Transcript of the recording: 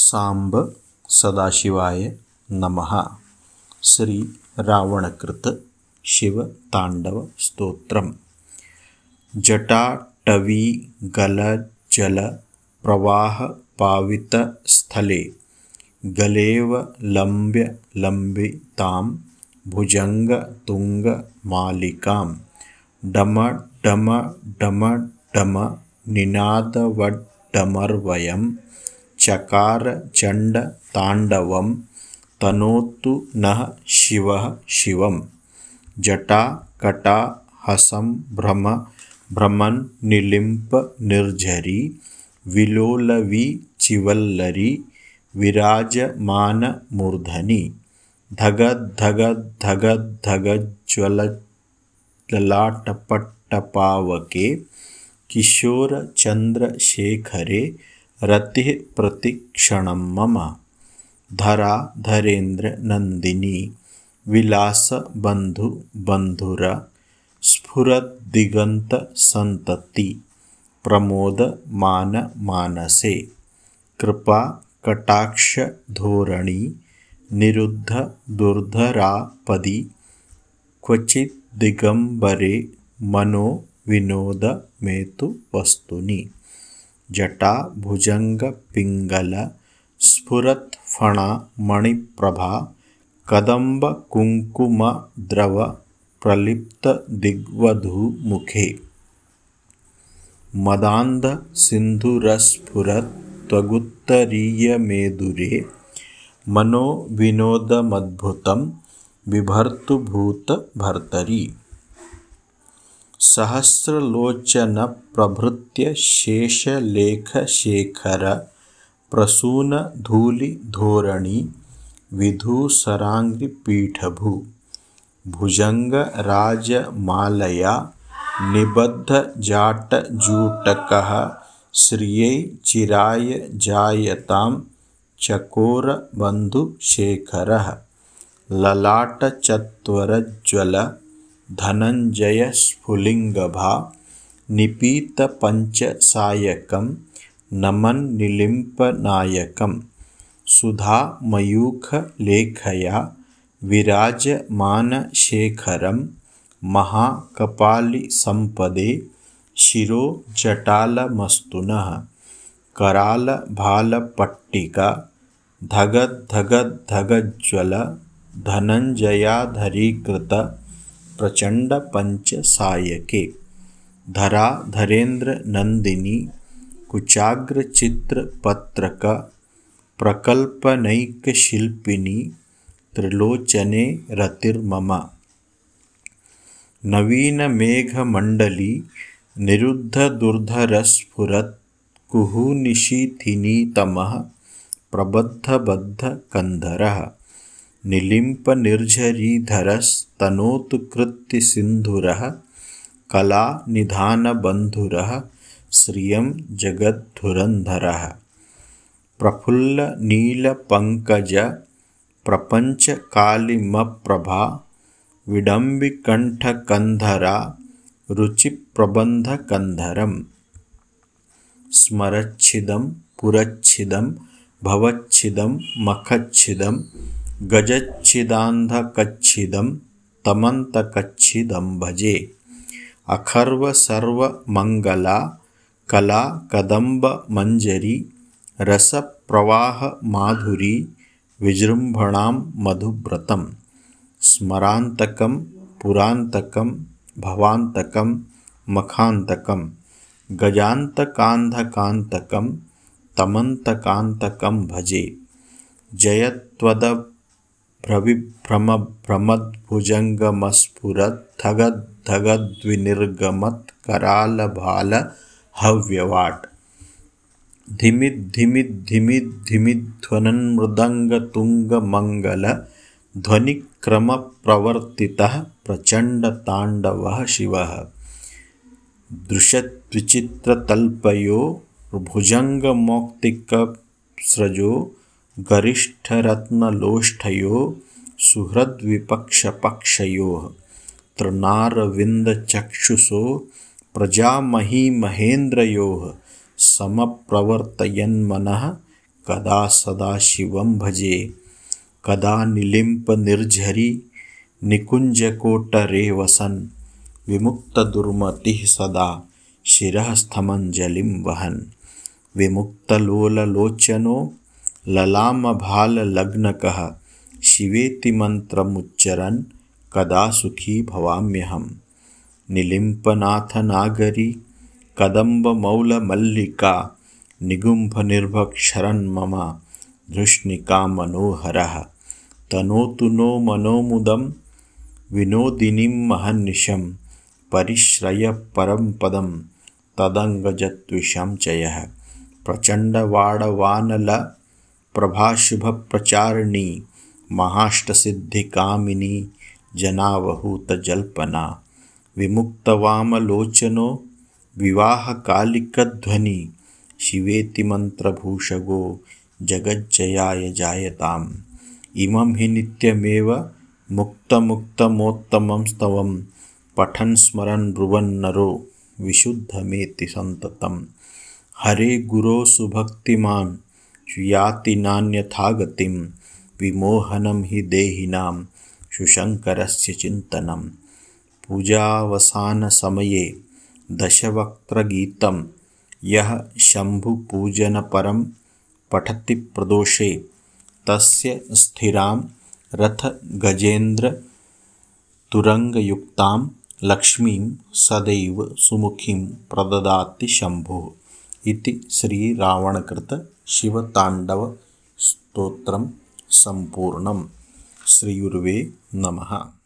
साम्ब सदाशिवाय नमः श्रीरावणकृत शिवताण्डवस्तोत्रम् जटाटवीगलजलप्रवाहपावितस्थले गलेव लम्ब्य लम्बितां भुजङ्गतुङ्गमालिकां डमडमडमडमनिनादवड्डमर्वयं चकार चण्डताण्डवं तनोतु नः शिवः शिवं जटाकटाहसम्भ्रमभ्रमन्निलिम्पनिर्झरी विलोलवीचिवल्लरी विराजमानमूर्धनि धगद्धगद्धगज्ज्वलल्ललाटपट्टपावके किशोरचन्द्रशेखरे रतिः प्रतिक्षणं मम। धराधरेन्द्रनन्दिनी विलासबन्धुबन्धुरा स्फुरद्दिगन्तसन्तती प्रमोदमानमानसे कृपाकटाक्षधोरणी निरुद्धदुर्धरापदि क्वचिद्दिगम्बरे मनोविनोदमेतुवस्तुनि जटाभुजङ्गपिङ्गलस्फुरत्फणामणिप्रभा कदम्बकुङ्कुमद्रवप्रलिप्तदिग्वधूमुखे मदान्धसिन्धूरस्फुरत्त्वगुत्तरीयमेदुरे मनोविनोदमद्भुतं बिभर्तुभूतभर्तरि सहस्रलोचनप्रभृत्य शेषलेखशेखरप्रसूनधूलिधोरणी विधूसराङ्घ्रिपीठभू भुजङ्गराजमालया निबद्धजाटजूटकः श्रियै चिराय जायतां चकोरबन्धुशेखरः ललाटचत्वरज्ज्वलधनञ्जयस्फुलिङ्गभा निपीतपञ्चसायकं नमन्निलिम्पनायकं सुधामयूखलेखया विराजमानशेखरं महाकपालिसम्पदे प्रचंड पंच सायके। धरा धरेन्द्र नंदिनी, कुचाग्र चित्र पत्रक प्रकल्पनैक शिल्पिनी, त्रिलोचने रतिर्मम नवीन मेघ मंडली, निरुद्ध दुर्धर स्फुरत् कुहूनिशिथिनी तमः, प्रबद्ध बद्ध कंधरः। निलिम्पनिर्झरीधरस्तनोतु कृत्तिसिन्धुरः कलानिधानबन्धुरः श्रियं जगद्धुरन्धरः। प्रफुल्लनीलपङ्कजप्रपञ्चकालिमप्रभा विडम्बिकण्ठकन्धरा रुचिप्रबन्धकन्धरं स्मरच्छिदं पुरच्छिदं भवच्छिदं मखच्छिदं गजच्छिदान्धकच्छिदं तमन्तकच्छिदं भजे अखर्वसर्वमङ्गला कला कदम्बमञ्जरी रसप्रवाहमाधुरी विजृम्भणां मधुव्रतं स्मरान्तकं पुरान्तकं भवान्तकं मखान्तकं गजान्तकान्धकान्तकं तमन्तकान्तकं भजे जय त्वदभ्रमभ्रमद्भुजङ्गमस्फुरद्धगद्धगद्विनिर्गमत्करालभालहव्यवाट् धिमिद्धिमिद्धिमिद्ध्वनन्मृदङ्गतुङ्गमङ्गलध्वनिक्रमप्रवर्तितः प्रचण्डताण्डवः शिवः। दृशद्विचित्रतल्पयो गरिष्ठरत्नलोष्ठयो सुहृद्विपक्षपक्षयोः तृणारविन्दचक्षुषो प्रजामहीमहेन्द्रयोः समप्रवर्तयन्मनः कदा सदाशिवं भजे। कदा निलिम्पनिर्झरी निकुञ्जकोटरे वसन् विमुक्तदुर्मतिः सदा शिरः स्थमञ्जलिं वहन्। विमुक्तलोललोचनो ललामभाललग्नकः शिवेति मन्त्रमुच्चरन् कदा सुखी भवाम्यहं निलिम्पनाथनागरी कदम्बमौलमल्लिका निगुम्भनिर्भक्षरन् धृष्णिका मनोहरः। तनोतु नो मनोमुदं विनोदिनीं महन्निशं परिश्रयपरं पदं तदङ्गजत्विषं च यः। प्रचण्डवाडवानलप्रभाशुभप्रचारिणी महाष्टसिद्धिकामिनी जनावहूतजल्पना विमुक्तवामलोचनो विवाहकालिकध्वनि शिवेति मन्त्रभूषगो जगज्जयाय जायताम्। इमं हि नित्यमेव मुक्तमुक्तमोत्तमं स्तवं पठन् स्मरन् ब्रुवन्नरो विशुद्धमेति सन्ततं हरे गुरो सुभक्तिमान् याति नान्यथा गतिं विमोहनं हि देहिनां शुशङ्करस्य चिन्तनं। पूजावसानसमये दशवक्त्रगीतं यः शम्भुपूजनपरं पठति प्रदोषे तस्य स्थिरां रथगजेन्द्रतुरङ्गयुक्तां लक्ष्मीं सदैव सुमुखीं प्रददाति शम्भुः इति श्रीरावणकृतशिवताण्डवस्तोत्रं सम्पूर्णं। श्रीयुर्वे नमः